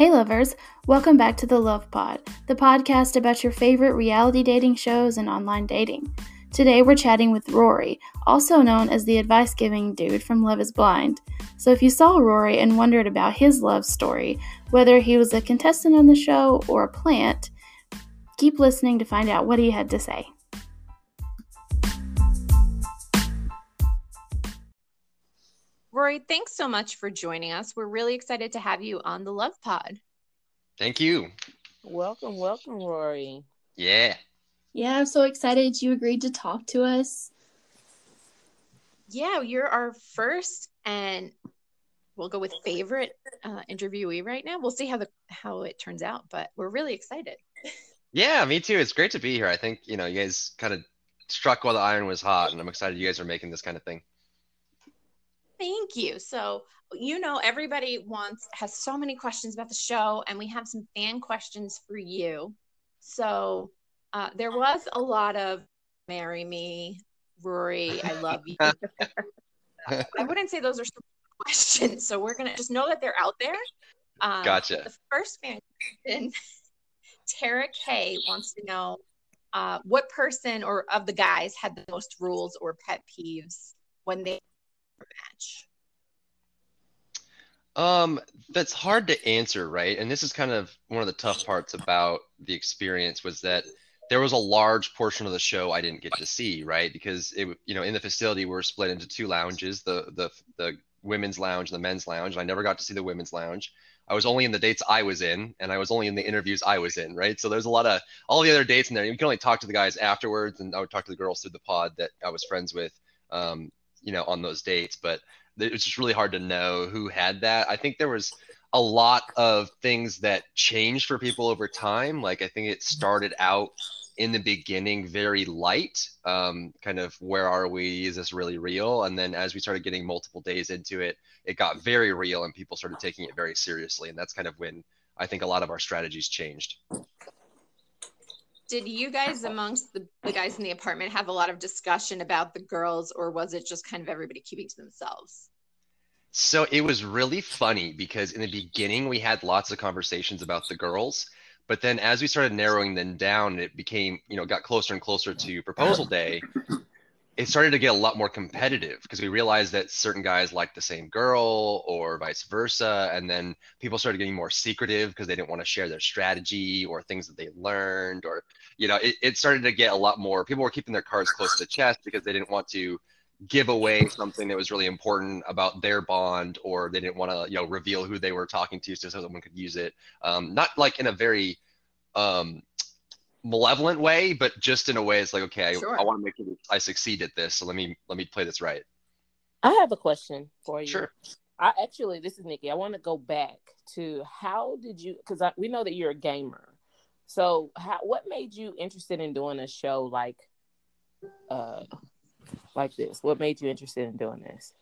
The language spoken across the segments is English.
Hey, lovers! Welcome back to the Love Pod, the podcast about your favorite reality dating shows and online dating. Today, we're chatting with Rory, also known as the advice giving dude from Love is Blind. So, if you saw Rory and wondered about his love story, whether he was a contestant on the show or a plant, keep listening to find out what he had to say. Rory, thanks so much for joining us. We're really excited to have you on the Love Pod. Thank you. Welcome, welcome, Rory. Yeah. Yeah, I'm so excited you agreed to talk to us. Yeah, you're our first and we'll go with favorite uh, interviewee right now. We'll see how the how it turns out, but we're really excited. Yeah, me too. It's great to be here. I think, you know, you guys kind of struck while the iron was hot, and I'm excited you guys are making this kind of thing. Thank you. So, you know, everybody wants has so many questions about the show, and we have some fan questions for you. So, uh, there was a lot of "Marry me, Rory, I love you." I wouldn't say those are some questions, so we're gonna just know that they're out there. Um, Gotcha. The first fan question, Tara K wants to know uh, what person or of the guys had the most rules or pet peeves when they match? Um, that's hard to answer, right? And this is kind of one of the tough parts about the experience was that there was a large portion of the show I didn't get to see, right? Because it, you know, in the facility we we're split into two lounges, the the the women's lounge and the men's lounge. And I never got to see the women's lounge. I was only in the dates I was in, and I was only in the interviews I was in, right? So there's a lot of all the other dates in there. You can only talk to the guys afterwards, and I would talk to the girls through the pod that I was friends with, um, you know, on those dates. But it's just really hard to know who had that. I think there was a lot of things that changed for people over time. Like I think it started out in the beginning very light, um, kind of where are we? Is this really real? And then as we started getting multiple days into it, it got very real and people started taking it very seriously. And that's kind of when I think a lot of our strategies changed. Did you guys, amongst the, the guys in the apartment, have a lot of discussion about the girls, or was it just kind of everybody keeping to themselves? So it was really funny because in the beginning we had lots of conversations about the girls, but then as we started narrowing them down, it became, you know, got closer and closer to proposal day. It started to get a lot more competitive because we realized that certain guys liked the same girl or vice versa. And then people started getting more secretive because they didn't want to share their strategy or things that they learned or, you know, it, it started to get a lot more. People were keeping their cards close to the chest because they didn't want to give away something that was really important about their bond or they didn't want to you know reveal who they were talking to so someone could use it um, not like in a very um, malevolent way but just in a way it's like okay Sure. I, I want to make sure i succeed at this so let me let me play this right I have a question for you. Sure. I actually, this is Nikki. I want to go back to how did you? Because we know that you're a gamer. So, how what made you interested in doing a show like, uh, like this? What made you interested in doing this?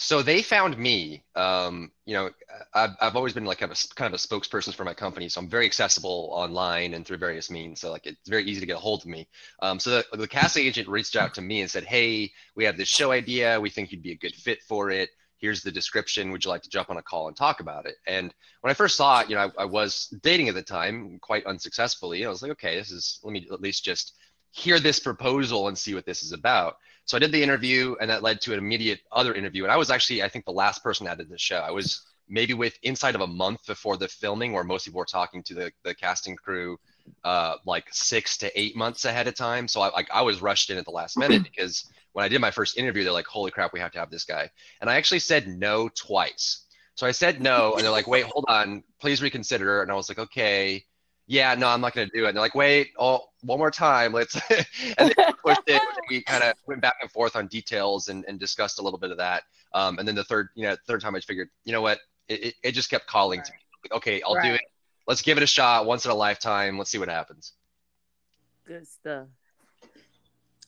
So they found me um, you know I've, I've always been like kind of, a, kind of a spokesperson for my company so i'm very accessible online and through various means so like it's very easy to get a hold of me. Um, so the, the casting agent reached out to me and said hey we have this show idea. We think you'd be a good fit for it. Here's the description. Would you like to jump on a call and talk about it? And when i first saw it you know i, I was dating at the time quite unsuccessfully. I was like okay this is let me at least just hear this proposal and see what this is about so I did the interview, and that led to an immediate other interview. And I was actually, I think, the last person added the show. I was maybe with inside of a month before the filming, where most people were talking to the the casting crew, uh, like six to eight months ahead of time. So I like I was rushed in at the last minute because when I did my first interview, they're like, "Holy crap, we have to have this guy," and I actually said no twice. So I said no, and they're like, "Wait, hold on, please reconsider." And I was like, "Okay." Yeah, no, I'm not going to do it. And they're like, wait, oh, one more time. Let's, and they pushed it. We kind of went back and forth on details and, and discussed a little bit of that. Um, and then the third, you know, third time I figured, you know what, it, it, it just kept calling to me. Like, okay, I'll do it. Let's give it a shot once in a lifetime. Let's see what happens. Good stuff.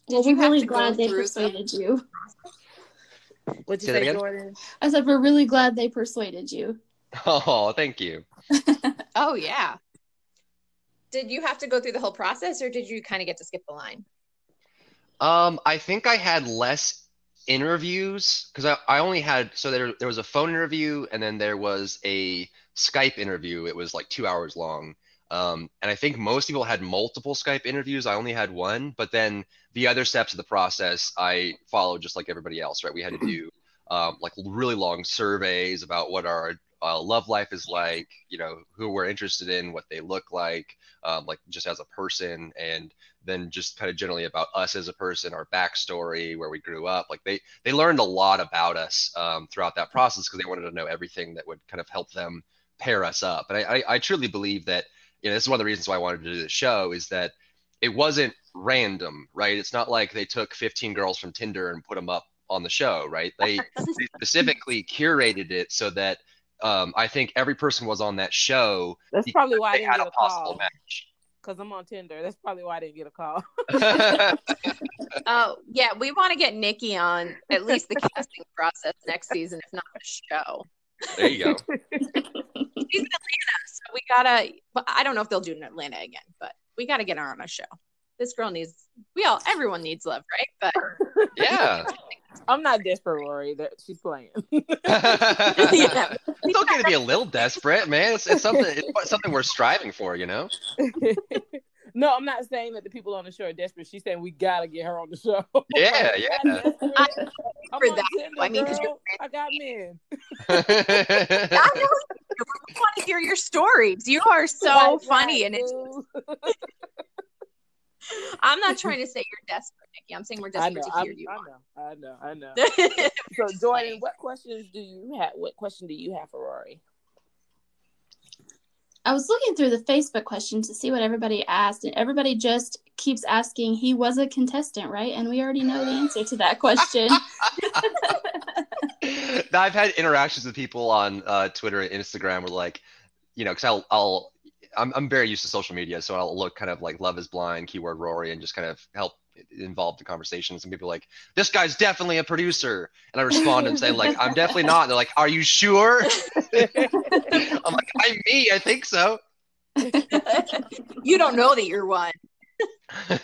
Well, you we're really glad they through some- persuaded you. What'd you Say say. Jordan? I said we're really glad they persuaded you. Oh, thank you. Oh yeah. Did you have to go through the whole process, or did you kind of get to skip the line? Um, I think I had less interviews because I, I only had so there there was a phone interview and then there was a Skype interview. It was like two hours long. Um, and I think most people had multiple Skype interviews. I only had one, but then the other steps of the process I followed just like everybody else, right? We had to do um, like really long surveys about what our uh, love life is like, you know, who we're interested in, what they look like, um, like just as a person, and then just kind of generally about us as a person, our backstory, where we grew up. Like they they learned a lot about us um, throughout that process because they wanted to know everything that would kind of help them pair us up. And I, I, I truly believe that you know this is one of the reasons why I wanted to do the show is that it wasn't random, right? It's not like they took 15 girls from Tinder and put them up on the show, right? They, they specifically curated it so that um, I think every person was on that show. That's probably why I didn't get a, a call. Match. Cause I'm on Tinder. That's probably why I didn't get a call. oh yeah, we want to get Nikki on at least the casting process next season, if not the show. There you go. She's in Atlanta, so we gotta. I don't know if they'll do it in Atlanta again, but we gotta get her on a show. This girl needs. We all, everyone needs love, right? But yeah, I'm not desperate, Rory. That she's playing. yeah. It's okay to be a little desperate, man. It's, it's something. It's something we're striving for, you know. no, I'm not saying that the people on the show are desperate. She's saying we gotta get her on the show. Yeah, yeah. I, for that, Tinder, I mean, because I got men. I know. We want to hear your stories. You are so right, funny, right, and it's. I'm not trying to say you're desperate, Nikki. I'm saying we're desperate to hear I'm, you. I know, I know, I know. so, Jordan, what questions do you have? What question do you have for Rory? I was looking through the Facebook questions to see what everybody asked, and everybody just keeps asking, he was a contestant, right? And we already know the answer to that question. I've had interactions with people on uh, Twitter and Instagram where, like, you know, because I'll, I'll I'm, I'm very used to social media, so I'll look kind of like Love is Blind, keyword Rory, and just kind of help involve the conversations. And people like, this guy's definitely a producer. And I respond and say, like, I'm definitely not. And they're like, are you sure? I'm like, I'm me. I think so. you don't know that you're one.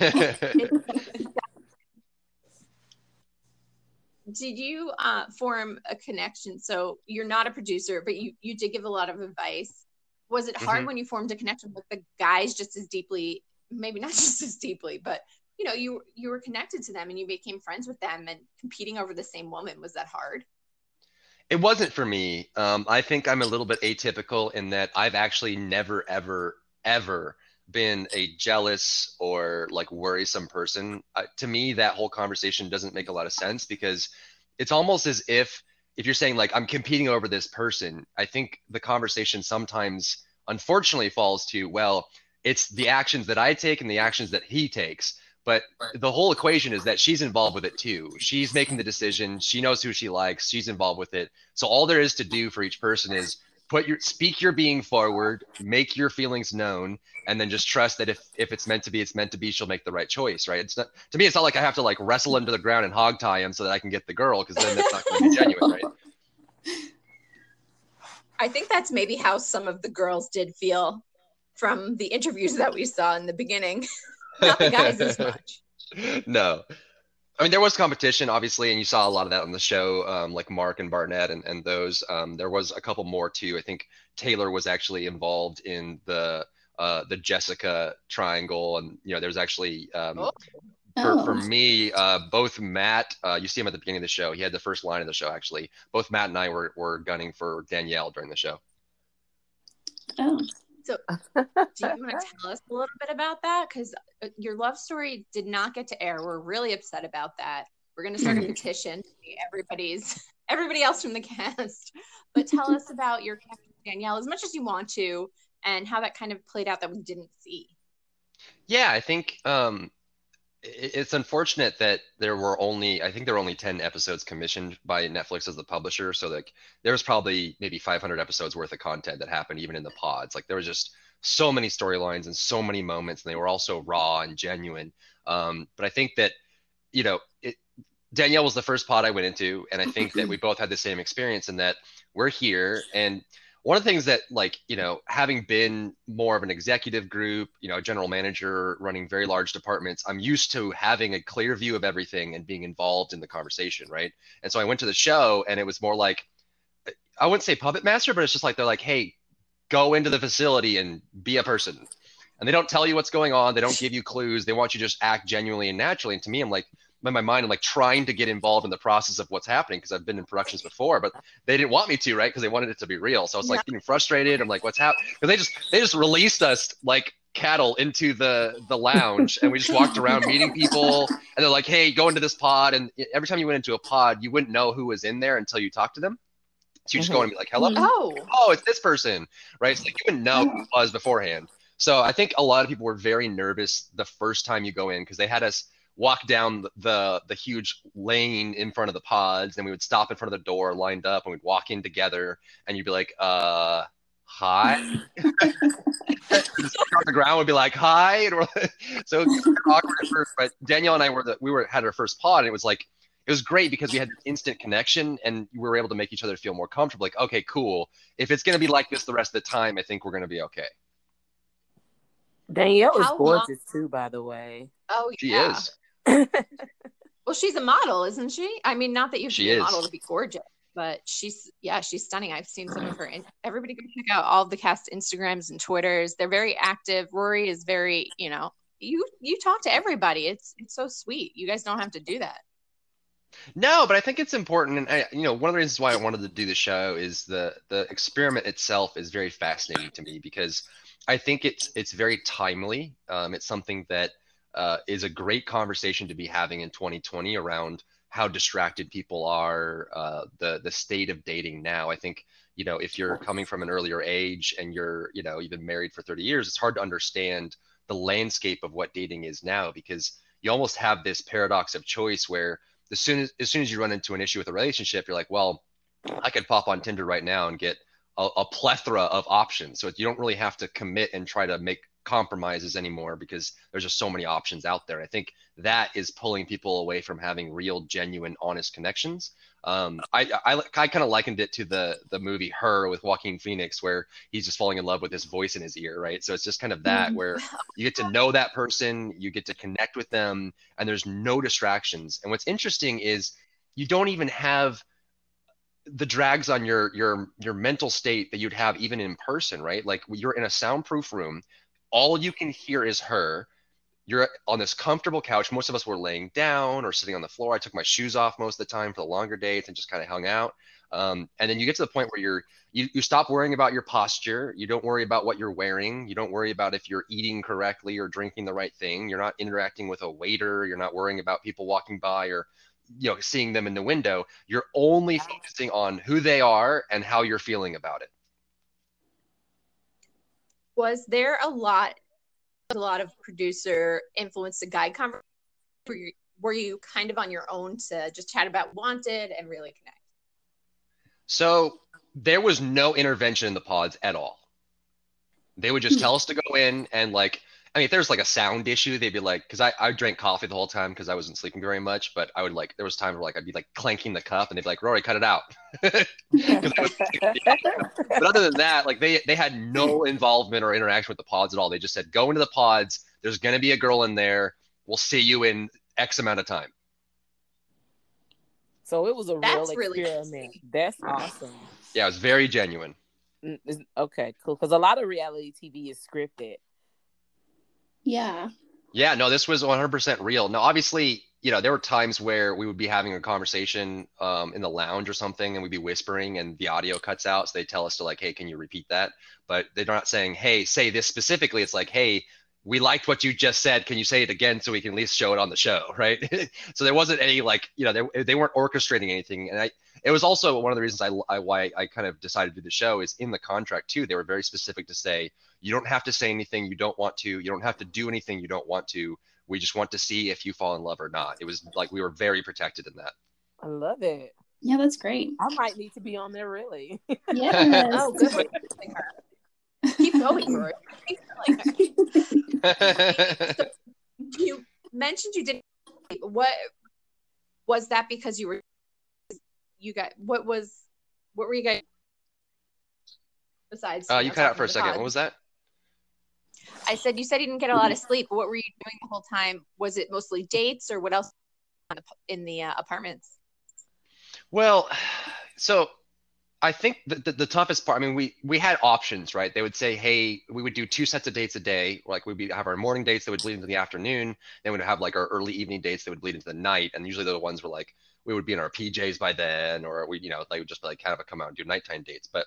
did you uh, form a connection? So you're not a producer, but you you did give a lot of advice was it hard mm-hmm. when you formed a connection with the guys just as deeply maybe not just as deeply but you know you you were connected to them and you became friends with them and competing over the same woman? Was that hard? It wasn't for me. Um, i think i'm a little bit atypical in that i've actually never ever ever been a jealous or like worrisome person. Uh, to me that whole conversation doesn't make a lot of sense because it's almost as if if you're saying like I'm competing over this person, I think the conversation sometimes unfortunately falls to well, it's the actions that I take and the actions that he takes. But the whole equation is that she's involved with it too. She's making the decision. She knows who she likes. She's involved with it. So all there is to do for each person is put your speak your being forward, make your feelings known, and then just trust that if if it's meant to be, it's meant to be. She'll make the right choice, right? It's not to me. It's not like I have to like wrestle him to the ground and hog tie him so that I can get the girl, because then that's not going to be genuine, right? I think that's maybe how some of the girls did feel from the interviews that we saw in the beginning. not the guys as much. No, I mean, there was competition, obviously, and you saw a lot of that on the show, um, like Mark and Barnett and, and those. Um, there was a couple more too. I think Taylor was actually involved in the uh, the Jessica triangle, and you know, there's actually um, oh. For, oh. for me, uh, both Matt, uh, you see him at the beginning of the show. He had the first line of the show, actually. Both Matt and I were, were gunning for Danielle during the show. Oh. So, do you want to tell us a little bit about that? Because uh, your love story did not get to air. We're really upset about that. We're going to start a mm-hmm. petition to everybody's everybody else from the cast. But tell us about your character Danielle as much as you want to, and how that kind of played out that we didn't see. Yeah, I think um, it's unfortunate that there were only i think there were only 10 episodes commissioned by netflix as the publisher. So like there was probably maybe 500 episodes worth of content that happened even in the pods. Like there was just so many storylines and so many moments and they were all so raw and genuine. Um, but i think that you know it, danielle was the first pod i went into and i think that we both had the same experience in that we're here and one of the things that like you know having been more of an executive group you know a general manager running very large departments i'm used to having a clear view of everything and being involved in the conversation right? And so i went to the show and it was more like i wouldn't say puppet master but it's just like they're like hey go into the facility and be a person. And they don't tell you what's going on. They don't give you clues. They want you to just act genuinely and naturally. And to me i'm like in my mind, I'm like trying to get involved in the process of what's happening because I've been in productions before, but they didn't want me to, right? Because they wanted it to be real. So I was like getting frustrated. I'm like, what's happening? Because they just they just released us like cattle into the the lounge, and we just walked around meeting people. And they're like, hey, go into this pod. And every time you went into a pod, you wouldn't know who was in there until you talked to them. So you just mm-hmm. go and be like, hello, oh, oh, it's this person, right? So like you wouldn't know who it was beforehand. So I think a lot of people were very nervous the first time you go in because they had us walk down the the huge lane in front of the pods and we would stop in front of the door lined up and we'd walk in together and you'd be like uh hi? On the ground would be like hi and we're, so it was awkward at first but danielle and i were the we were had our first pod and it was like it was great because we had instant connection and we were able to make each other feel more comfortable like okay cool. If it's going to be like this the rest of the time i think we're going to be okay. Danielle is gorgeous long- too by the way. Oh she yeah. is well, she's a model, isn't she? I mean, not that you have to be a model to be gorgeous, but she's yeah, she's stunning. I've seen some of her. And everybody go check out all the cast Instagrams and Twitters. They're very active. Rory is very, you know, you you talk to everybody. It's it's so sweet. You guys don't have to do that. No, but I think it's important, and I, you know, one of the reasons why I wanted to do the show is the the experiment itself is very fascinating to me because I think it's it's very timely. Um, it's something that uh, is a great conversation to be having in 2020 around how distracted people are, uh, the the state of dating now. I think you know if you're coming from an earlier age and you're you know you've been married for 30 years, it's hard to understand the landscape of what dating is now because you almost have this paradox of choice where as soon as as soon as you run into an issue with a relationship, you're like, well, I could pop on Tinder right now and get a, a plethora of options. So you don't really have to commit and try to make compromises anymore because there's just so many options out there. I think that is pulling people away from having real, genuine, honest connections. Um, I, I, I kind of likened it to the the movie Her with Joaquin Phoenix, where he's just falling in love with this voice in his ear, right? So it's just kind of that mm-hmm. where you get to know that person, you get to connect with them, and there's no distractions. And what's interesting is you don't even have the drags on your your your mental state that you'd have even in person right like you're in a soundproof room all you can hear is her. You're on this comfortable couch. Most of us were laying down or sitting on the floor. I took my shoes off most of the time for the longer dates and just kind of hung out. Um, and then you get to the point where you're you, you stop worrying about your posture. You don't worry about what you're wearing. You don't worry about if you're eating correctly or drinking the right thing. You're not interacting with a waiter. You're not worrying about people walking by or you know seeing them in the window. You're only focusing on who they are and how you're feeling about it was there a lot a lot of producer influence to guide conversation were you, were you kind of on your own to just chat about wanted and really connect? So there was no intervention in the pods at all. They would just hmm. tell us to go in and like I mean, if there's like a sound issue, they'd be like, because I, I drank coffee the whole time because I wasn't sleeping very much, but I would like, there was times where like I'd be like clanking the cup and they'd be like, Rory, cut it out. but other than that, like they, they had no involvement or interaction with the pods at all. They just said, go into the pods. There's going to be a girl in there. We'll see you in X amount of time. So it was a That's real experiment. Really That's awesome. Yeah, it was very genuine. Mm, okay, cool. Because a lot of reality TV is scripted. Yeah. Yeah, no, this was 100% real. Now, obviously, you know, there were times where we would be having a conversation um, in the lounge or something, and we'd be whispering, and the audio cuts out. So they tell us to like, "Hey, can you repeat that?" But they're not saying, "Hey, say this specifically." It's like, "Hey, we liked what you just said. Can you say it again so we can at least show it on the show?" Right? so there wasn't any like, you know, they, they weren't orchestrating anything, and I it was also one of the reasons I, I why I kind of decided to do the show is in the contract too. They were very specific to say you don't have to say anything you don't want to. You don't have to do anything you don't want to. We just want to see if you fall in love or not. It was like we were very protected in that. I love it. Yeah, that's great. I might need to be on there really. Yes. oh, good. Keep going, Rory. so you mentioned you didn't. what was that because you were you got what was what were you guys besides Uh, know, you cut out for a second. pod? What was that? I said you said you didn't get a lot of sleep. What were you doing the whole time? Was it mostly dates or what else in the uh, apartments? Well, so I think the, the, the toughest part, I mean, we, we had options, right? They would say, hey, we would do two sets of dates a day. Like we'd be, have our morning dates that would bleed into the afternoon. Then we'd have like our early evening dates that would bleed into the night. And usually the ones were like, we would be in our PJs by then, or we, you know, they would just like kind of come out and do nighttime dates. But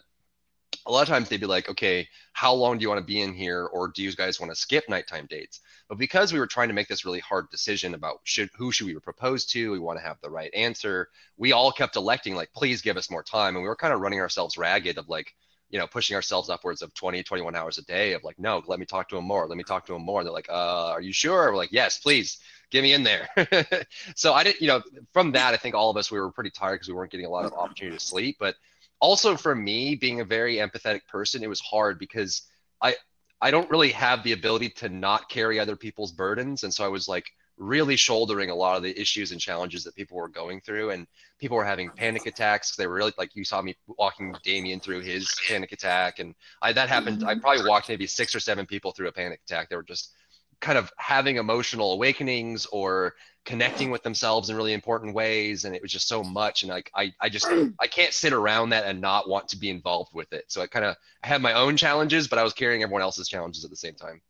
a lot of times they'd be like, okay, how long do you want to be in here? Or do you guys want to skip nighttime dates? But because we were trying to make this really hard decision about should who should we propose to, we want to have the right answer. We all kept electing like, please give us more time. And we were kind of running ourselves ragged of like, you know, pushing ourselves upwards of 20, 21 hours a day of like, no, let me talk to him more. Let me talk to him more. And they're like, uh, are you sure? We're like, yes, please get me in there. so I didn't, you know, from that, I think all of us, we were pretty tired because we weren't getting a lot of opportunity to sleep. But also for me being a very empathetic person it was hard because i i don't really have the ability to not carry other people's burdens. And so i was like really shouldering a lot of the issues and challenges that people were going through. And people were having panic attacks. They were really like you saw me walking damien through his panic attack. And I, that happened i mm-hmm. probably walked maybe six or seven people through a panic attack. They were just kind of having emotional awakenings or connecting with themselves in really important ways and it was just so much and like I, I just i can't sit around that and not want to be involved with it so i kind of i had my own challenges but i was carrying everyone else's challenges at the same time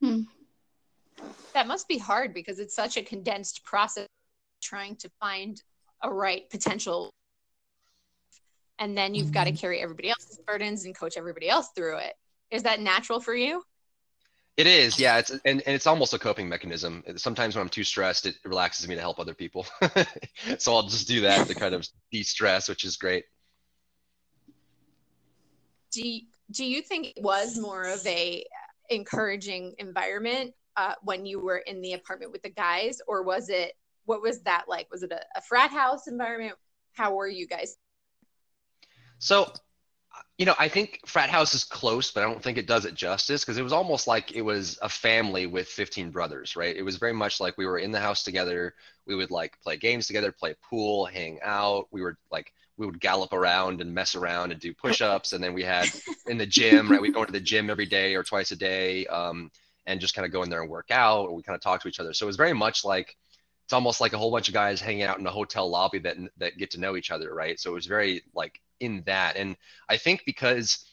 Hmm. That must be hard because it's such a condensed process trying to find a right potential. And then you've got to carry everybody else's burdens and coach everybody else through it. Is that natural for you? It is, yeah. It's and, and it's almost a coping mechanism. Sometimes when I'm too stressed, it relaxes me to help other people. so I'll just do that to kind of de-stress, which is great. Do you, do you think it was more of a encouraging environment uh, when you were in the apartment with the guys, or was it what was that like? Was it a, a frat house environment? How were you guys? So, you know, I think frat house is close, but I don't think it does it justice because it was almost like it was a family with 15 brothers, right? It was very much like we were in the house together. We would like play games together, play pool, hang out. We were like, we would gallop around and mess around and do push-ups. And then we had in the gym, right? We'd go to the gym every day or twice a day um, and just kind of go in there and work out. Or we kind of talk to each other. So it was very much like, it's almost like a whole bunch of guys hanging out in a hotel lobby that that get to know each other, right? So it was very like in that, and I think because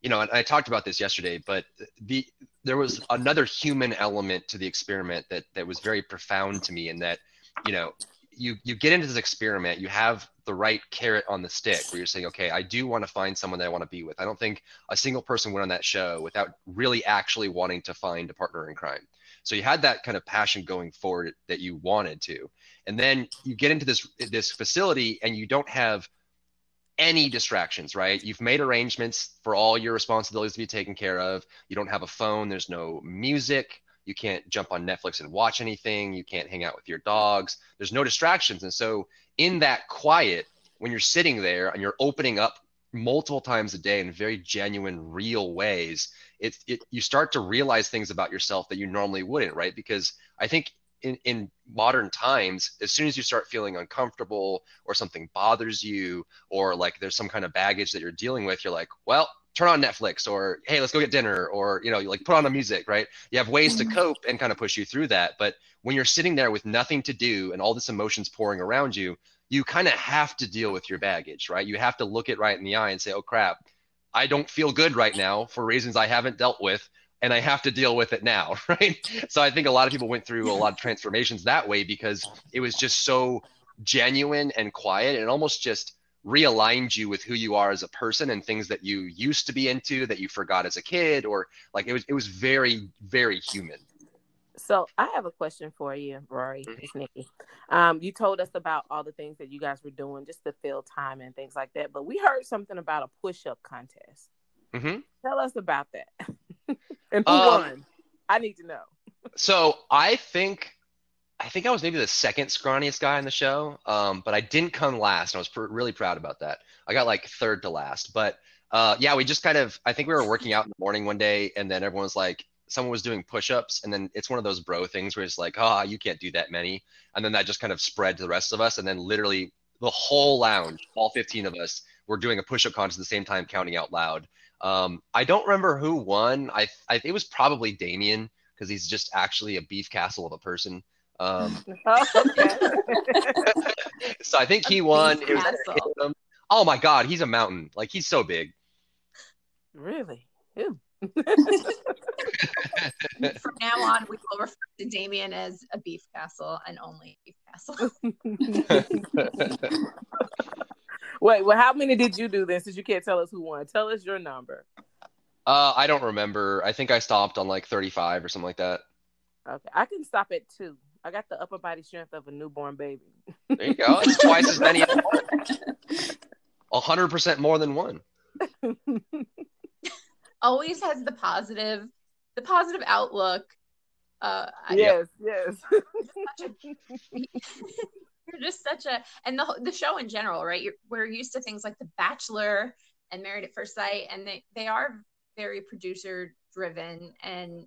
you know, and I talked about this yesterday, but the there was another human element to the experiment that that was very profound to me, in that you know you you get into this experiment, you have the right carrot on the stick where you're saying, okay, I do want to find someone that I want to be with. I don't think a single person went on that show without really actually wanting to find a partner in crime. So you had that kind of passion going forward that you wanted to. And then you get into this this facility and you don't have any distractions, right? You've made arrangements for all your responsibilities to be taken care of. You don't have a phone, there's no music, you can't jump on Netflix and watch anything, you can't hang out with your dogs. There's no distractions. And so in that quiet, when you're sitting there and you're opening up multiple times a day in very genuine real ways it's it, you start to realize things about yourself that you normally wouldn't right? Because i think in, in modern times as soon as you start feeling uncomfortable or something bothers you or like there's some kind of baggage that you're dealing with you're like well turn on netflix or hey let's go get dinner or you know like put on the music right? You have ways to mm-hmm. cope and kind of push you through that but when you're sitting there with nothing to do and all this emotions pouring around you you kind of have to deal with your baggage, right? You have to look it right in the eye and say, oh crap, I don't feel good right now for reasons I haven't dealt with, and I have to deal with it now, right? So I think a lot of people went through a lot of transformations that way because it was just so genuine and quiet and almost just realigned you with who you are as a person and things that you used to be into that you forgot as a kid or like it was it was very very human So I have a question for you, Rory. Mhm. It's Nikki. Um, you told us about all the things that you guys were doing just to fill time and things like that, but we heard something about a push-up contest. hmm Tell us about that. and who Um, won? I need to know. So I think I think I was maybe the second scrawniest guy in the show, um, but I didn't come last. And I was pr- really proud about that. I got like third to last, but uh, yeah, we just kind of I think we were working out in the morning one day, and then everyone was like, someone was doing push-ups, and then it's one of those bro things where it's like, oh, you can't do that many, and then that just kind of spread to the rest of us, and then literally the whole lounge, all 15 of us, were doing a push-up contest at the same time, counting out loud. Um, I don't remember who won. I, I it was probably Damien because he's just actually a beef castle of a person. Um, Oh, okay. so I think he won. It was- oh my god, he's a mountain. Like he's so big. really? Ew. From now on, we will refer to Damien as a beef castle and only beef castle. Wait, well, how many did you do then? Since you can't tell us who won, tell us your number. Uh, I don't remember. I think I stopped on like 35 or something like that. Okay, I can stop at two. I got the upper body strength of a newborn baby. There you go. It's twice as many. A hundred percent more than one. Always has the positive, the positive outlook. Uh, yes, yes. you're just such a and the the show in general right you're, we're used to things like the bachelor and married at first sight and they they are very producer driven and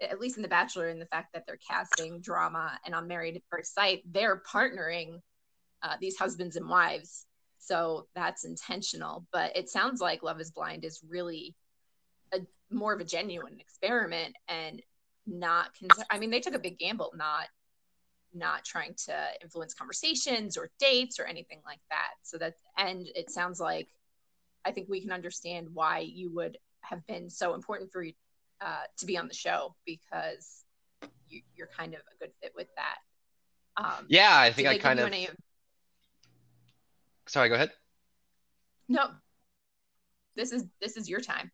at least in the bachelor in the fact that they're casting drama and on married at first sight they're partnering uh, these husbands and wives so that's intentional but it sounds like love is blind is really a more of a genuine experiment and not con- i mean they took a big gamble not not trying to influence conversations or dates or anything like that. So that, and it sounds like I think we can understand why you would have been so important for you uh, to be on the show because you, you're kind of a good fit with that. Um, Yeah, I think I kind of. any- Sorry, go ahead. no, this is this is your time.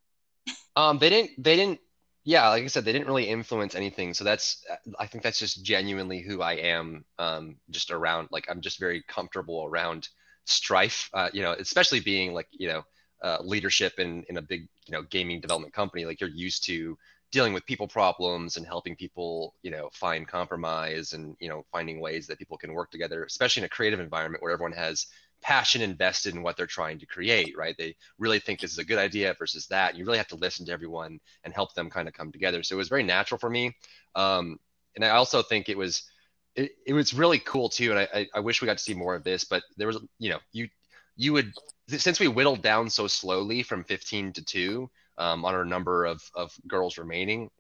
Um, they didn't. They didn't. Yeah, like I said, they didn't really influence anything. So that's. I think that's just genuinely who I am. Um, just around. Like I'm just very comfortable around strife. Uh, you know, especially being like you know, uh, leadership in in a big you know gaming development company. Like you're used to dealing with people problems and helping people you know find compromise and you know finding ways that people can work together especially in a creative environment where everyone has passion invested in what they're trying to create right? They really think this is a good idea versus that. You really have to listen to everyone and help them kind of come together. So it was very natural for me. Um, and i also think it was it, it was really cool too and I, I wish we got to see more of this but there was you know you you would since we whittled down so slowly from 15 to 2 um, on our number of, of girls remaining,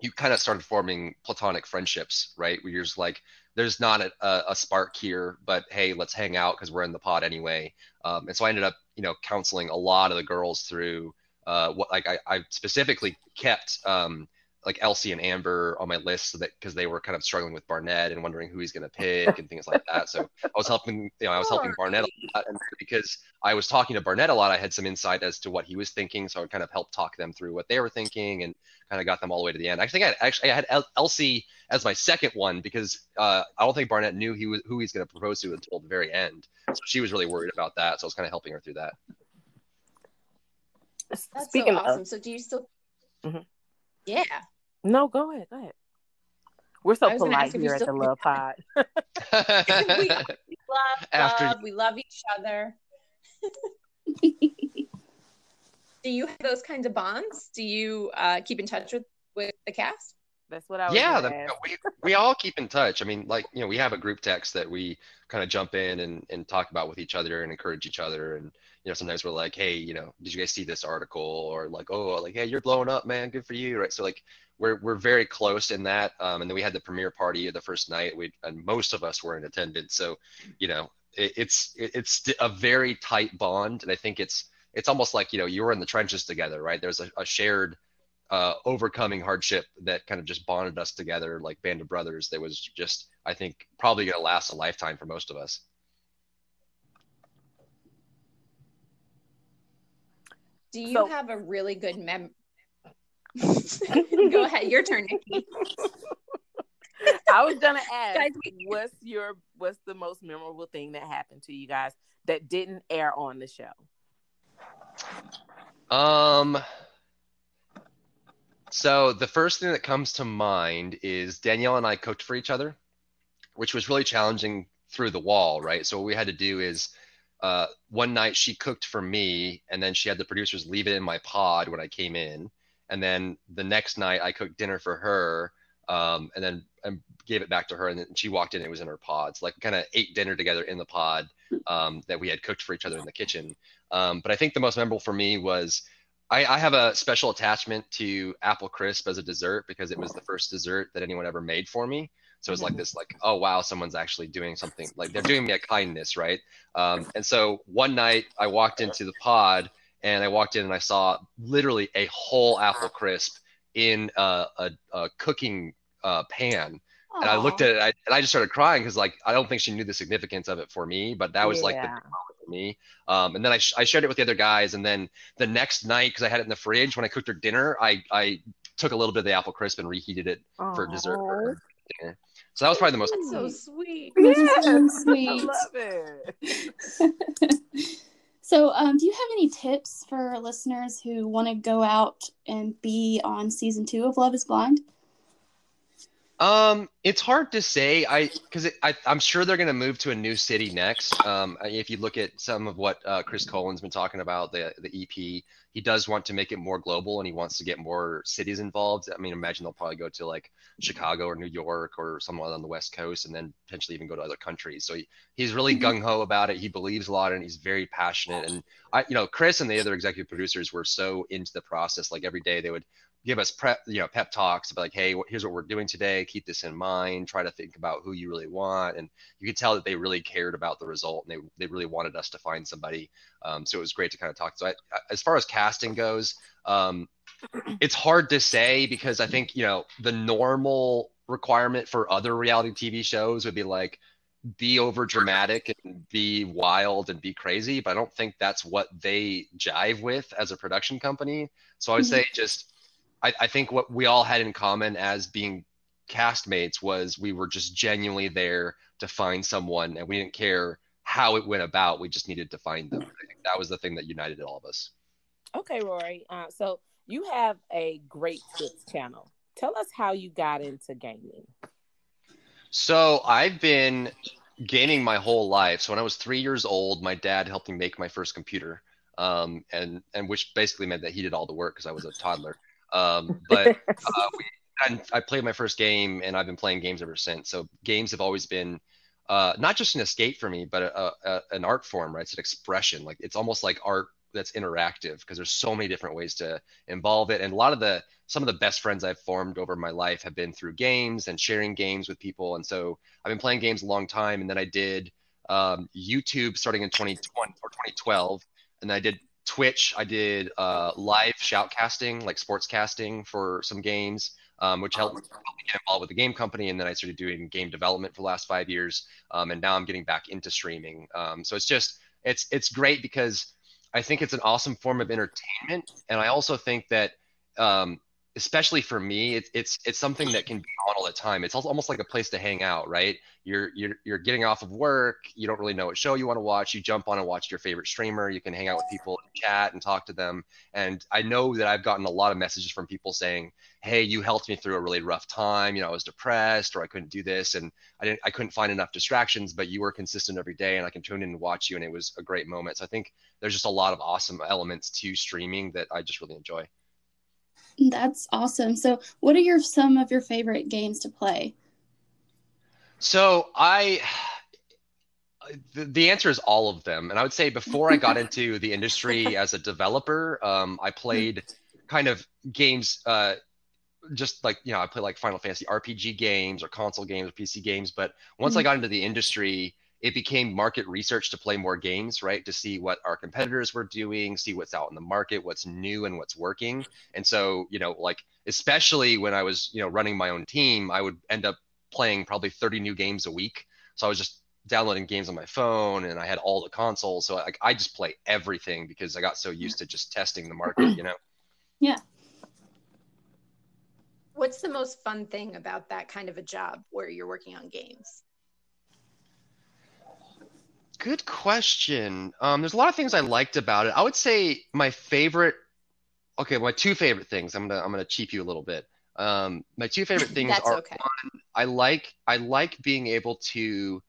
you kind of started forming platonic friendships, right? Where you're just like, there's not a, a, spark here, but hey, let's hang out because we're in the pod anyway. Um, and so I ended up, you know, counseling a lot of the girls through uh, what, like, I, I specifically kept um, like LC and Amber on my list so that because they were kind of struggling with Barnett and wondering who he's going to pick and things like that. So I was helping, you know, I was helping Barnett a lot, and because I was talking to Barnett a lot, I had some insight as to what he was thinking. So I kind of helped talk them through what they were thinking and kind of got them all the way to the end. I think I had, actually I had El- LC as my second one because uh, I don't think Barnett knew he was who he's going to propose to until the very end. So she was really worried about that. So I was kind of helping her through that. That's Speaking so awesome. of, So do you still? Mhm. Yeah. No, go ahead, go ahead. We're so I was gonna polite ask if you here at the still- Love Pod. we love, After- love. We love each other. Do you have those kinds of bonds? Do you uh, keep in touch with with the cast? That's what I was. yeah, the, we we all keep in touch. I mean, like you know, we have a group text that we kind of jump in and and talk about with each other and encourage each other. And you know, sometimes we're like, hey, you know, did you guys see this article? Or like, oh, like, hey, you're blowing up, man. Good for you, right? So like, we're we're very close in that. Um, and then we had the premiere party the first night. We and most of us were in attendance. So, you know, it, it's it, it's a very tight bond, and I think it's it's almost like you know you were in the trenches together, right? There's a, a shared uh, overcoming hardship that kind of just bonded us together like band of brothers that was just i think probably going to last a lifetime for most of us Do you So- have a really good mem? Go ahead. Your turn, Nikki. I was gonna ask, Guys, we- what's your what's the most memorable thing that happened to you guys that didn't air on the show? um so the first thing that comes to mind is danielle and i cooked for each other which was really challenging through the wall right so what we had to do is uh, one night she cooked for me and then she had the producers leave it in my pod when i came in and then the next night i cooked dinner for her um, and then and gave it back to her, and then she walked in. It was in her pods, like kind of ate dinner together in the pod um, that we had cooked for each other in the kitchen. Um, but I think the most memorable for me was I, I, have a special attachment to apple crisp as a dessert because it was the first dessert that anyone ever made for me. So it's like this, like, oh wow, someone's actually doing something. Like they're doing me a kindness, right? Um, and so one night I walked into the pod and I walked in and I saw literally a whole apple crisp in a, a, a cooking uh, pan. Aww. And I looked at it I, and I just started crying because like I don't think she knew the significance of it for me, but that was yeah. like the moment for me. Um, and then I, sh- I shared it with the other guys, and then the next night because I had it in the fridge when I cooked her dinner, I I took a little bit of the apple crisp and reheated it Aww. for dessert for dinner. So that was probably the most. That's so sweet. Yeah, so sweet. I love it. so, um, do you have any tips for listeners who want to go out and be on season two of Love Is Blind? Um, it's hard to say. I because I'm sure they're going to move to a new city next. Um, if you look at some of what uh, Chris Coelen's been talking about the the EP, he does want to make it more global and he wants to get more cities involved. I mean, imagine they'll probably go to like Chicago or New York or somewhere on the West Coast, and then potentially even go to other countries. So he, he's really mm-hmm. gung ho about it. He believes a lot and he's very passionate. And I, you know, Chris and the other executive producers were so into the process. Like every day they would give us prep, you know, pep talks about like, hey, here's what we're doing today. Keep this in mind. Try to think about who you really want, and you could tell that they really cared about the result, and they they really wanted us to find somebody. Um, so it was great to kind of talk. So I, as far as casting goes, um, it's hard to say because I think you know the normal requirement for other reality TV shows would be like be over dramatic and be wild and be crazy but i don't think that's what they jive with as a production company so i would mm-hmm. say just I, I think what we all had in common as being castmates was we were just genuinely there to find someone and we didn't care how it went about. We just needed to find them. I think that was the thing that united all of us. Okay, Rory. Uh, so you have a great tips channel. Tell us how you got into gaming. So I've been gaming my whole life. So when I was three years old, my dad helped me make my first computer, um, and and which basically meant that he did all the work because I was a toddler. Um, but uh, we, and I played my first game, and I've been playing games ever since. So games have always been uh, not just an escape for me, but a, a, an art form, right? It's an expression. Like it's almost like art that's interactive because there's so many different ways to involve it. And a lot of the some of the best friends I've formed over my life have been through games and sharing games with people. And so I've been playing games a long time. And then I did um, YouTube starting in 2020 or 2012, and I did Twitch, I did uh, live shoutcasting, like sports casting for some games, um, which helped, helped, me get involved with the game company. And then I started doing game development for the last five years. Um, and now I'm getting back into streaming. Um, so it's just, it's, it's great because I think it's an awesome form of entertainment. And I also think that um, especially for me, it's it's it's something that can be on all the time. It's almost like a place to hang out, right? You're you're you're getting off of work, you don't really know what show you want to watch. You jump on and watch your favorite streamer. You can hang out with people, chat, and talk to them. And I know that I've gotten a lot of messages from people saying, "Hey, you helped me through a really rough time. You know, I was depressed, or I couldn't do this, and I didn't I couldn't find enough distractions, but you were consistent every day, and I can tune in and watch you, and it was a great moment." So I think there's just a lot of awesome elements to streaming that I just really enjoy. That's awesome. So, what are your some of your favorite games to play? So, I the, the answer is all of them. And I would say before I got into the industry as a developer, um, I played kind of games uh, just like you know i play like final fantasy rpg games or console games or pc games but once mm-hmm. i got into the industry it became market research to play more games, right? To see what our competitors were doing, see what's out in the market, what's new and what's working. And so, you know, like especially when I was, you know, running my own team, I would end up playing probably 30 new games a week. So I was just downloading games on my phone and I had all the consoles. So like I just play everything because I got so used to just testing the market, you know? Yeah. What's the most fun thing about that kind of a job where you're working on games? Good question. Um, there's a lot of things I liked about it. I would say my favorite. Okay, my two favorite things. I'm gonna I'm gonna cheap you a little bit. Um, my two favorite things are okay. one, I like I like being able to.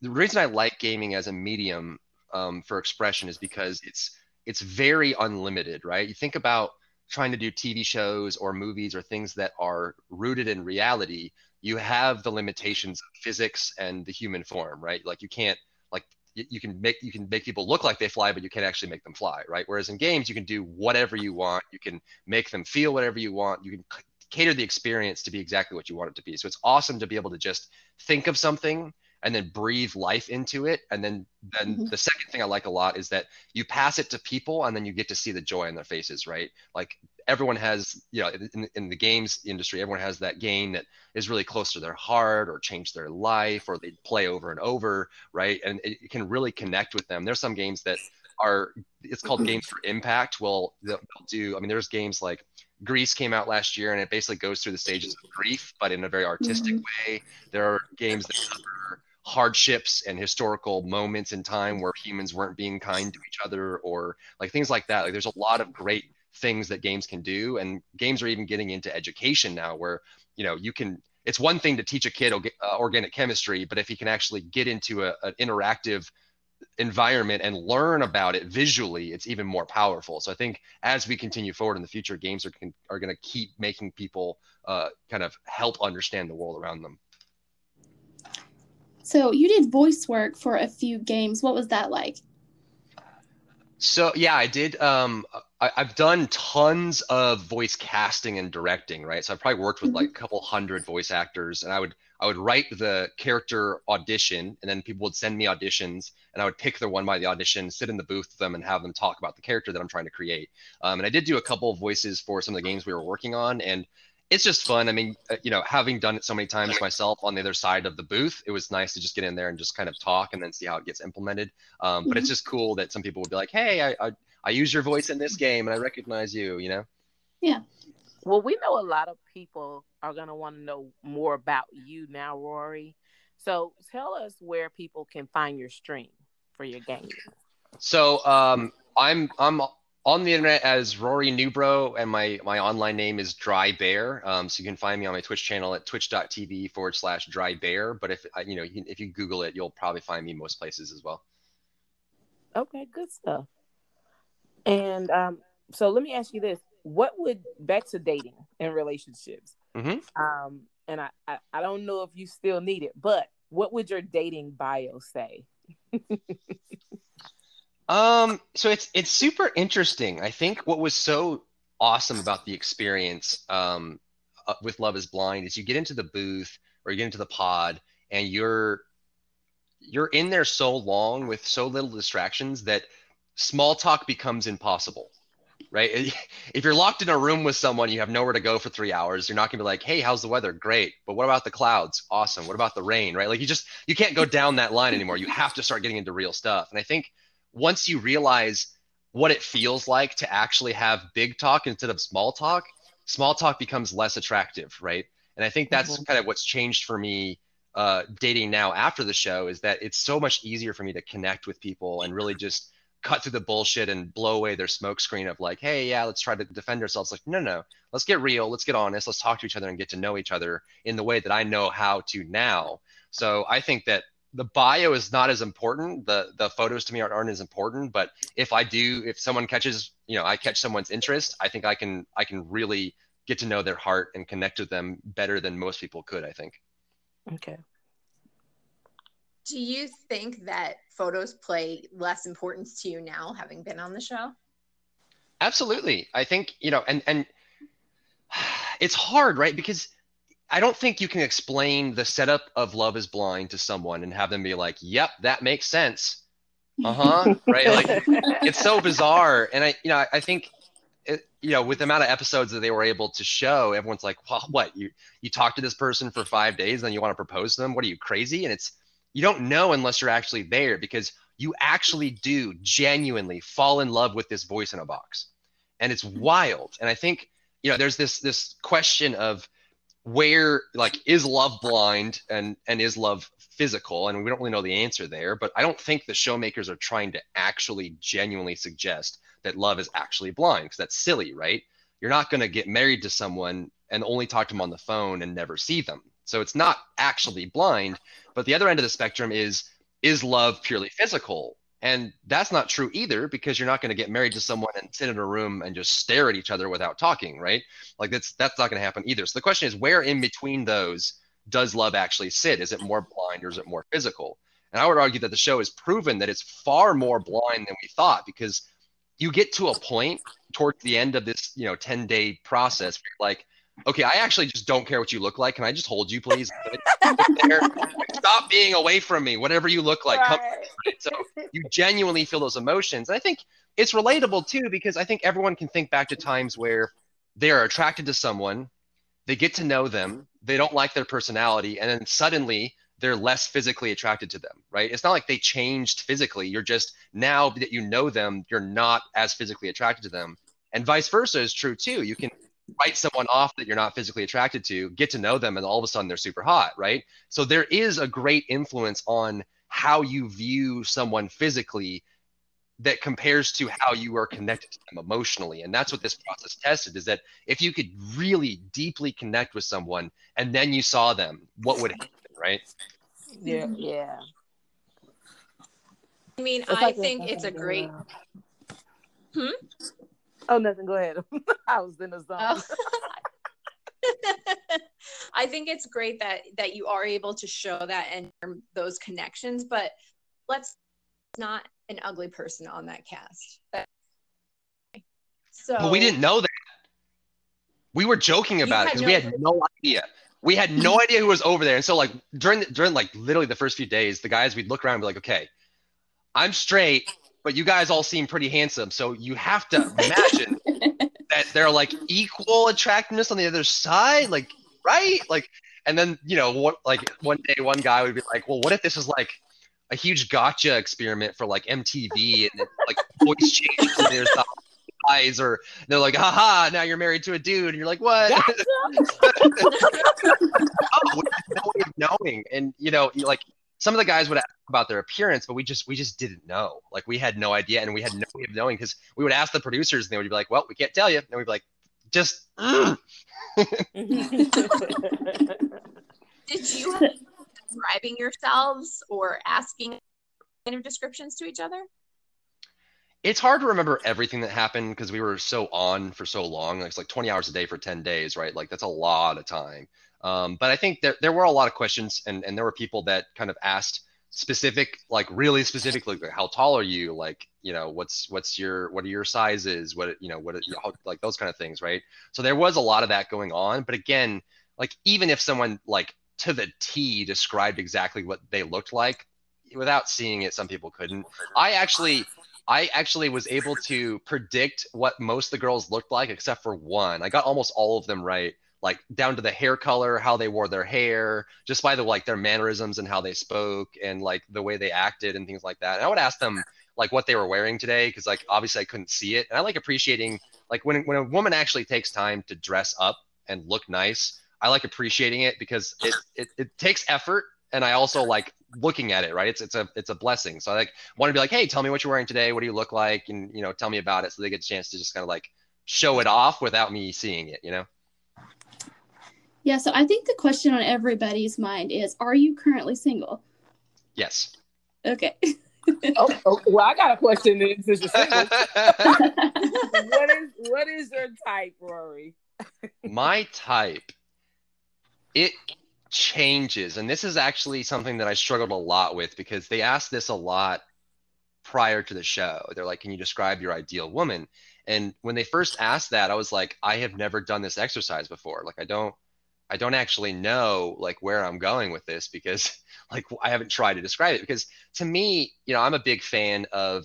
The reason I like gaming as a medium um, for expression is because it's it's very unlimited, right? You think about trying to do TV shows or movies or things that are rooted in reality, you have the limitations of physics and the human form, right? Like you can't like you can make you can make people look like they fly, but you can't actually make them fly, right? Whereas in games, you can do whatever you want. You can make them feel whatever you want. You can cater the experience to be exactly what you want it to be. So it's awesome to be able to just think of something and then breathe life into it. And then then mm-hmm. the second thing I like a lot is that you pass it to people and then you get to see the joy in their faces, right? Like everyone has, you know, in, in the games industry, everyone has that game that is really close to their heart or changed their life or they play over and over, right? And it, it can really connect with them. There's some games that are it's called games for impact. Well, they'll, they'll do. I mean, there's games like Gris came out last year, and it basically goes through the stages of grief, but in a very artistic mm-hmm. way. There are games that cover hardships and historical moments in time where humans weren't being kind to each other, or like things like that. Like, there's a lot of great things that games can do, and games are even getting into education now, where you know you can. It's one thing to teach a kid uh, organic chemistry, but if he can actually get into a, an interactive environment and learn about it visually, it's even more powerful. So I think as we continue forward in the future, games are are going to keep making people uh, kind of help understand the world around them. So you did voice work for a few games. What was that like? So yeah, I did. Um, I, have done tons of voice casting and directing, right? So I've probably worked with mm-hmm. like a couple hundred voice actors, and I would I would write the character audition, and then people would send me auditions, and I would pick the one by the audition, sit in the booth with them, and have them talk about the character that I'm trying to create. Um, and I did do a couple of voices for some of the games we were working on, and it's just fun. I mean, uh, you know, having done it so many times myself on the other side of the booth, it was nice to just get in there and just kind of talk and then see how it gets implemented. Um, but mm-hmm. it's just cool that some people would be like, "Hey, I, I I use your voice in this game, and I recognize you," you know. Yeah. Well, we know a lot of people are going to want to know more about you now, Rory. So tell us where people can find your stream for your game. So um, I'm I'm on the internet as Rory Newbrough, and my my online name is Drybear. Um, so you can find me on my Twitch channel at twitch.tv forward slash Drybear. But if you know if you Google it, you'll probably find me most places as well. Okay, good stuff. And um, so let me ask you this: what would back to dating and relationships? Mm-hmm. Um, and I, I, I don't know if you still need it, but what would your dating bio say? um, so it's it's super interesting. I think what was so awesome about the experience um, uh, with Love Is Blind is you get into the booth or you get into the pod and you're you're in there so long with so little distractions that small talk becomes impossible right? If you're locked in a room with someone, you have nowhere to go for three hours. You're not gonna be like, "Hey, how's the weather? Great." But what about the clouds? Awesome. What about the rain? Right? Like you just you can't go down that line anymore. You have to start getting into real stuff. And I think once you realize what it feels like to actually have big talk instead of small talk, small talk becomes less attractive, right? And I think that's mm-hmm. kind of what's changed for me uh, dating now after the show is that it's so much easier for me to connect with people and really just cut through the bullshit and blow away their smoke screen of like, hey, yeah, let's try to defend ourselves. Like, no, no, let's get real, let's get honest, let's talk to each other and get to know each other in the way that I know how to now. So I think that the bio is not as important. The the photos to me aren't, aren't as important. But if I do, if someone catches, you know, I catch someone's interest, I think I can I can really get to know their heart and connect with them better than most people could. I think. Okay do you think that photos play less importance to you now having been on the show? Absolutely. I think you know and and it's hard right? Because i don't think you can explain the setup of love is blind to someone and have them be like yep that makes sense. Uh-huh right? Like it's so bizarre. And i you know i think it, you know with the amount of episodes that they were able to show everyone's like well what? You you talk to this person for five days and then you want to propose to them? What are you crazy? And it's you don't know unless you're actually there because you actually do genuinely fall in love with this voice in a box. And it's mm-hmm. wild. And i think you know there's this this question of where like is love blind and and is love physical? And we don't really know the answer there but i don't think the showmakers are trying to actually genuinely suggest that love is actually blind because that's silly right? You're not going to get married to someone and only talk to them on the phone and never see them. So it's not actually blind. But the other end of the spectrum is is love purely physical? And that's not true either because you're not going to get married to someone and sit in a room and just stare at each other without talking, right? Like that's that's not going to happen either. So the question is where in between those does love actually sit? Is it more blind or is it more physical? And I would argue that the show has proven that it's far more blind than we thought because you get to a point towards the end of this, you know, 10 day process where like, okay, I actually just don't care what you look like. Can I just hold you, please? Stop being away from me, whatever you look like. Right. So you genuinely feel those emotions. And I think it's relatable too, because I think everyone can think back to times where they are attracted to someone, they get to know them, they don't like their personality, and then suddenly they're less physically attracted to them, right? It's not like they changed physically. You're just now that you know them, you're not as physically attracted to them. And vice versa is true too. You can write someone off that you're not physically attracted to, get to know them, and all of a sudden they're super hot, right? So there is a great influence on how you view someone physically that compares to how you are connected to them emotionally. And that's what this process tested is that if you could really deeply connect with someone and then you saw them, what would happen, right? Yeah. Yeah. I mean, it's I like think it's a great. Hmm? Oh, nothing. Go ahead. I was in the zone. Oh. I think it's great that that you are able to show that and those connections, but let's not an ugly person on that cast. So but we didn't know that. We were joking about it because no we had no idea. We had no idea who was over there, and so like during during like literally the first few days, the guys we'd look around and be like, okay, I'm straight but you guys all seem pretty handsome. So you have to imagine that they're like equal attractiveness on the other side, like right? Like, and then you know what? Like one day, one guy would be like, "Well, what if this is like a huge gotcha experiment for like MTV and like voice changes in their eyes, or they're like, haha, now you're married to a dude, and you're like, what? Gotcha. oh, no way of knowing, and you know, like some of the guys would ask about their appearance, but we just we just didn't know. Like we had no idea, and we had no way of knowing because we would ask the producers, and they would be like, "Well, we can't tell you," and we'd be like, "Just." Did you describing yourselves or asking kind of descriptions to each other? It's hard to remember everything that happened because we were so on for so long. It's like 20 hours a day for 10 days, right? Like that's a lot of time. Um, but I think there, there were a lot of questions, and, and there were people that kind of asked specific, like really specifically, like, how tall are you? Like, you know, what's what's your what are your sizes? What you know, what are, how, like those kind of things, right? So there was a lot of that going on. But again, like even if someone like to the T described exactly what they looked like, without seeing it, some people couldn't. I actually I actually was able to predict what most of the girls looked like, except for one. I got almost all of them right like down to the hair color, how they wore their hair, just by the like their mannerisms and how they spoke and like the way they acted and things like that. And I would ask them like what they were wearing today because like obviously I couldn't see it. And I like appreciating like when when a woman actually takes time to dress up and look nice. I like appreciating it because it it, it takes effort and I also like looking at it, right? It's it's a it's a blessing. So I like want to be like, hey, tell me what you're wearing today. What do you look like? And you know, tell me about it, so they get a chance to just kind of like show it off without me seeing it. You know. Yeah, so I think the question on everybody's mind is Are you currently single? Yes. Okay. oh, oh, well, I got a question then since you're single. what is what is your type, Rory? My type, it changes, and this is actually something that I struggled a lot with because they asked this a lot prior to the show. They're like, "Can you describe your ideal woman?" And when they first asked that, I was like, "I have never done this exercise before. Like, I don't." I don't actually know like where I'm going with this because like I haven't tried to describe it because to me, you know, I'm a big fan of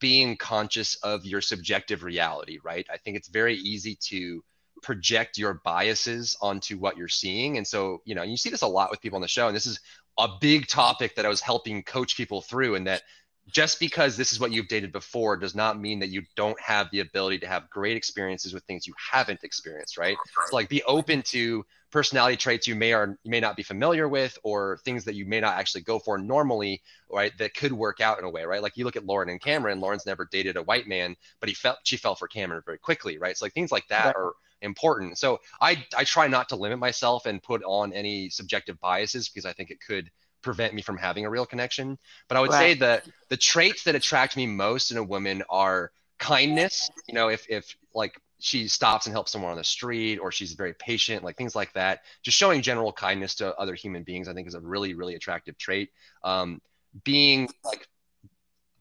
being conscious of your subjective reality, right? I think it's very easy to project your biases onto what you're seeing. And so, you know, you see this a lot with people on the show and this is a big topic that I was helping coach people through and that just because this is what you've dated before does not mean that you don't have the ability to have great experiences with things you haven't experienced, right? So like be open to personality traits you may or may not be familiar with or things that you may not actually go for normally, right? That could work out in a way, right? Like you look at Lauren and Cameron, Lauren's never dated a white man, but he felt she fell for Cameron very quickly, right? So like things like that are important. So I I try not to limit myself and put on any subjective biases because I think it could prevent me from having a real connection. But I would right. say that the traits that attract me most in a woman are kindness. You know, if if like she stops and helps someone on the street or she's very patient like things like that. Just showing general kindness to other human beings i think is a really really attractive trait. Um, being like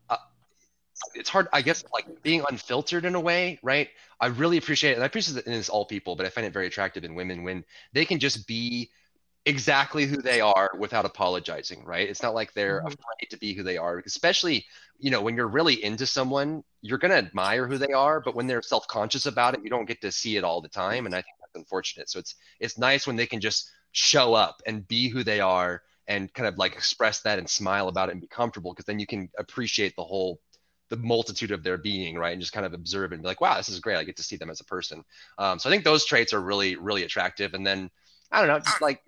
uh, it's hard i guess like being unfiltered in a way right? I really appreciate it and i appreciate it in all people but i find it very attractive in women when they can just be exactly who they are without apologizing right? It's not like they're mm-hmm. afraid to be who they are especially you know when you're really into someone you're going to admire who they are but when they're self-conscious about it you don't get to see it all the time and i think that's unfortunate. So it's it's nice when they can just show up and be who they are and kind of like express that and smile about it and be comfortable because then you can appreciate the whole the multitude of their being right? And just kind of observe and be like wow this is great. I get to see them as a person. Um, so i think those traits are really really attractive. And then i don't know just like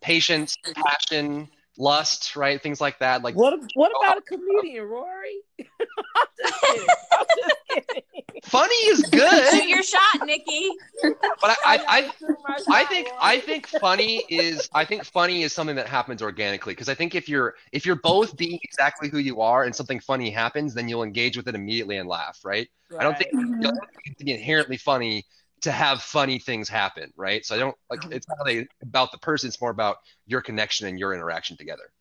patience, passion, lust, right? Things like that. Like what? What about a comedian, Rory? I'm just kidding. I'm just kidding. Funny is good. Shoot your shot, Nikki. But I, I, I, I think I think funny is I think funny is something that happens organically because I think if you're if you're both being exactly who you are and something funny happens, then you'll engage with it immediately and laugh, right? right. I don't think mm-hmm. you don't think to be inherently funny to have funny things happen, right? So I don't like it's not really about the person; it's more about your connection and your interaction together.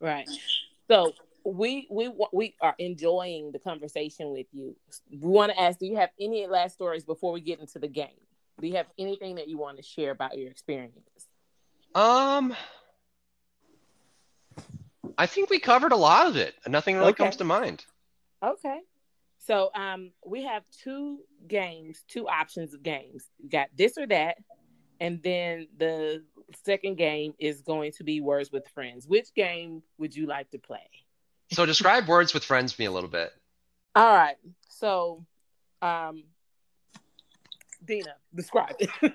Right. So we we we are enjoying the conversation with you. We want to ask: Do you have any last stories before we get into the game? Do you have anything that you want to share about your experiences? Um, I think we covered a lot of it. Nothing really okay. comes to mind. Okay. So um, we have two games, two options of games. You got this or that, and then the second game is going to be Words with Friends. Which game would you like to play? So describe Words with Friends to me a little bit. All right. So, um, Dina, describe it.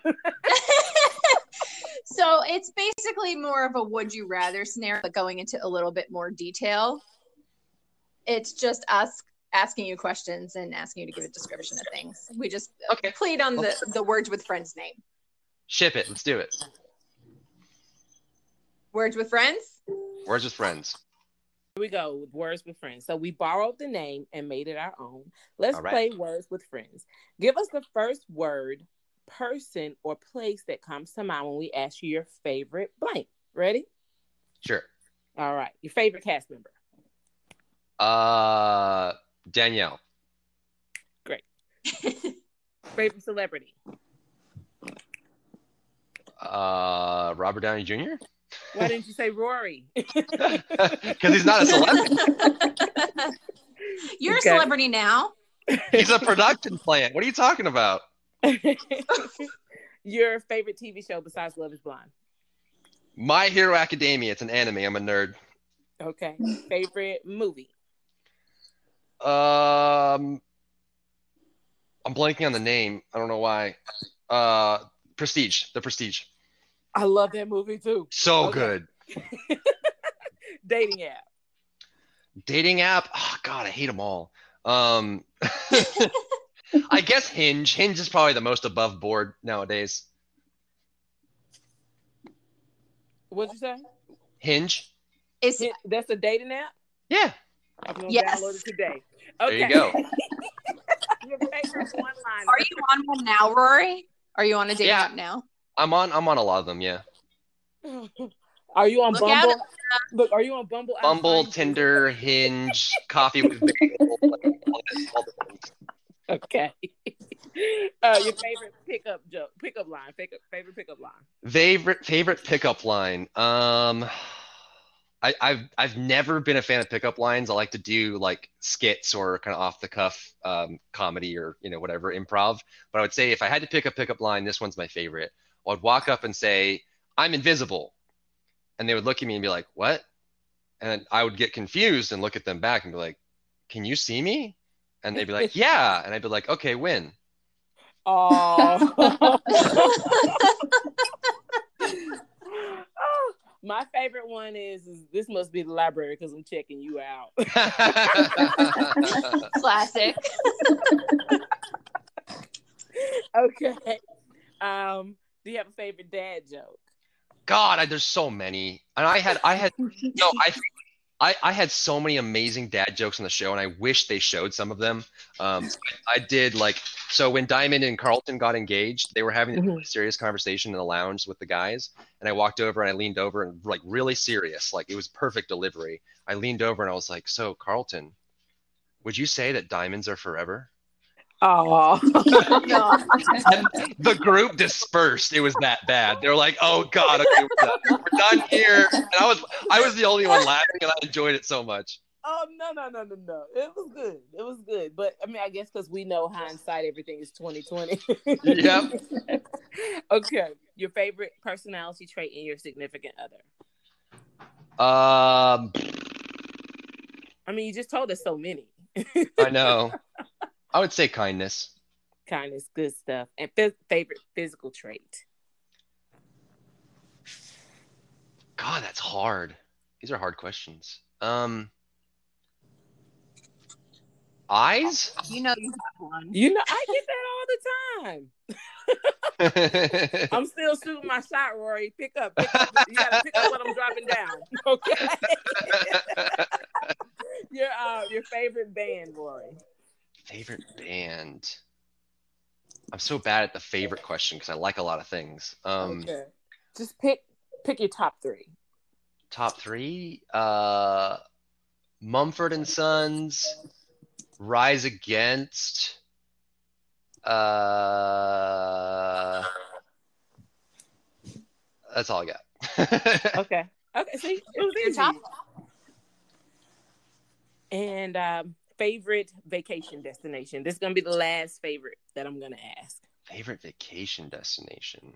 so it's basically more of a would you rather scenario, but going into a little bit more detail. It's just us asking you questions and asking you to give a description of things. We just okay. played on the, the words with friends name. Ship it. Let's do it. Words with friends? Words with friends. Here we go with words with friends. So we borrowed the name and made it our own. Let's right. play words with friends. Give us the first word, person, or place that comes to mind when we ask you your favorite blank. Ready? Sure. All right. Your favorite cast member. Uh Danielle. Great. Favorite celebrity? Uh, Robert Downey Jr. Why didn't you say Rory? Because he's not a celebrity. You're okay. a celebrity now. He's a production plant. What are you talking about? Your favorite TV show besides Love is Blind? My Hero Academia. It's an anime. I'm a nerd. Okay. Favorite movie? Um, I'm blanking on the name. I don't know why. Uh, Prestige. The Prestige. I love that movie too. So okay. good. Dating app. Dating app. Oh God, I hate them all. Um, I guess Hinge. Hinge is probably the most above board nowadays. What'd you say? Hinge. Is that's a dating app? Yeah. I'm gonna yes. download it today. Okay. There you go. Your favorite one line. Are you on one now, Rory? Are you on a dating yeah. app now? I'm on. I'm on a lot of them. Yeah. Are you on Look Bumble? Look, are you on Bumble? Bumble, Tinder, Hinge, Coffee with Bagel. okay. Uh, your favorite pickup joke, pickup line, pickup, favorite pickup line. Favorite favorite pickup line. Um. I, have I've never been a fan of pickup lines. I like to do like skits or kind of off the cuff um, comedy or you know whatever improv. But I would say if I had to pick a pickup line, this one's my favorite. I'd walk up and say, "I'm invisible," and they would look at me and be like, "What?" And I would get confused and look at them back and be like, "Can you see me?" And they'd be like, "Yeah," and I'd be like, "Okay, when?" Oh. My favorite one is, is this must be the library because I'm checking you out. Classic. okay. Um, do you have a favorite dad joke? God, I, there's so many, and I had, I had, no, I, I, I had so many amazing dad jokes on the show, and I wish they showed some of them. Um, I, I did like so when Diamond and Carlton got engaged, they were having a really serious conversation in the lounge with the guys, and I walked over and I leaned over and like really serious, like it was perfect delivery. I leaned over and I was like, "So Carlton, would you say that diamonds are forever?" Oh, the group dispersed. It was that bad. They were like, "Oh God, okay, we're done. We're done here." And I was, I was the only one laughing, and I enjoyed it so much. Oh no no no no no! It was good. It was good. But I mean, I guess because we know hindsight, everything is twenty twenty. Yep. okay. Your favorite personality trait in your significant other? Um, I mean, you just told us so many. I know. I would say kindness. Kindness, good stuff. And f- favorite physical trait? God, that's hard. These are hard questions. Um, eyes. You know you have one. You know, I get that all the time. I'm still shooting my shot, Rory. Pick up, pick up. You gotta pick up what I'm dropping down. Okay. your uh, your favorite band, Rory. Favorite band. I'm so bad at the favorite question because I like a lot of things. Um, okay. Just pick pick your top three. top three uh mumford and sons rise against uh that's all i got Okay. Okay. See, it was Your easy. top? And um, favorite vacation destination. This is gonna be the last favorite that I'm gonna ask. favorite vacation destination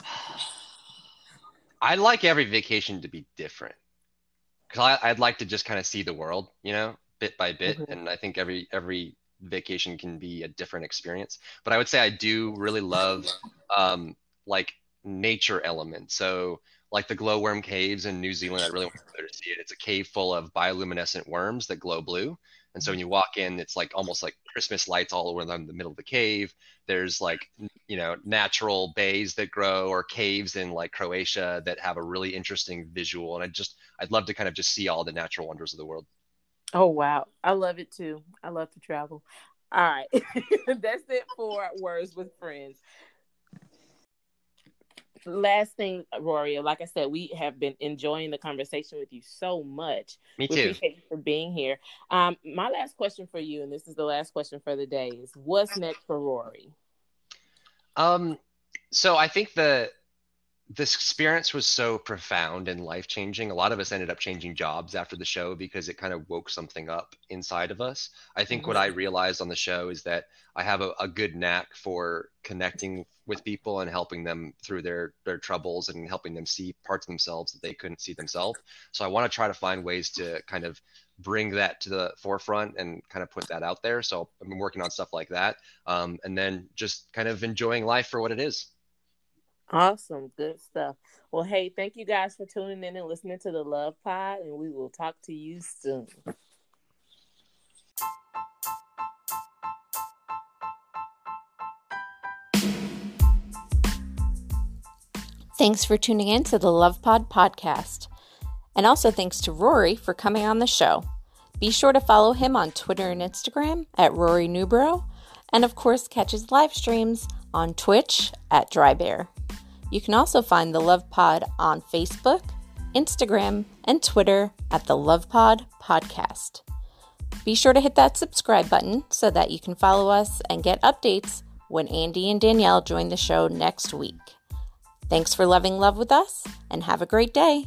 i like every vacation to be different because i'd like to just kind of see the world you know bit by bit Mhm. and i think every every vacation can be a different experience but i would say i do really love um like nature elements so like the glowworm caves in new zealand i really want to go there to see it. It's a cave full of bioluminescent worms that glow blue. And so when you walk in it's like almost like christmas lights all around the middle of the cave. There's like you know natural bays that grow or caves in like croatia that have a really interesting visual. And i just i'd love to kind of just see all the natural wonders of the world. Oh wow, I love it too. I love to travel. All right, that's it for words with friends. Last thing, Rory, like I said, we have been enjoying the conversation with you so much. me We too appreciate you for being here. Um, my last question for you, and this is the last question for the day, is what's next for Rory? Um, so I think the this experience was so profound and life changing. A lot of us ended up changing jobs after the show because it kind of woke something up inside of us. I think what I realized on the show is that I have a, a good knack for connecting with people and helping them through their their troubles and helping them see parts of themselves that they couldn't see themselves. So I want to try to find ways to kind of bring that to the forefront and kind of put that out there. So I've been working on stuff like that um, and then just kind of enjoying life for what it is. Awesome, good stuff. Well, hey, thank you guys for tuning in and listening to the Love Pod, and we will talk to you soon. Thanks for tuning in to the Love Pod podcast. And also thanks to Rory for coming on the show. Be sure to follow him on Twitter and Instagram at Rory Newbrough, and of course, catch his live streams on Twitch at Drybear. You can also find the Love Pod on Facebook, Instagram, and Twitter at the Love Pod Podcast. Be sure to hit that subscribe button so that you can follow us and get updates when Andy and Danielle join the show next week. Thanks for loving love with us and have a great day.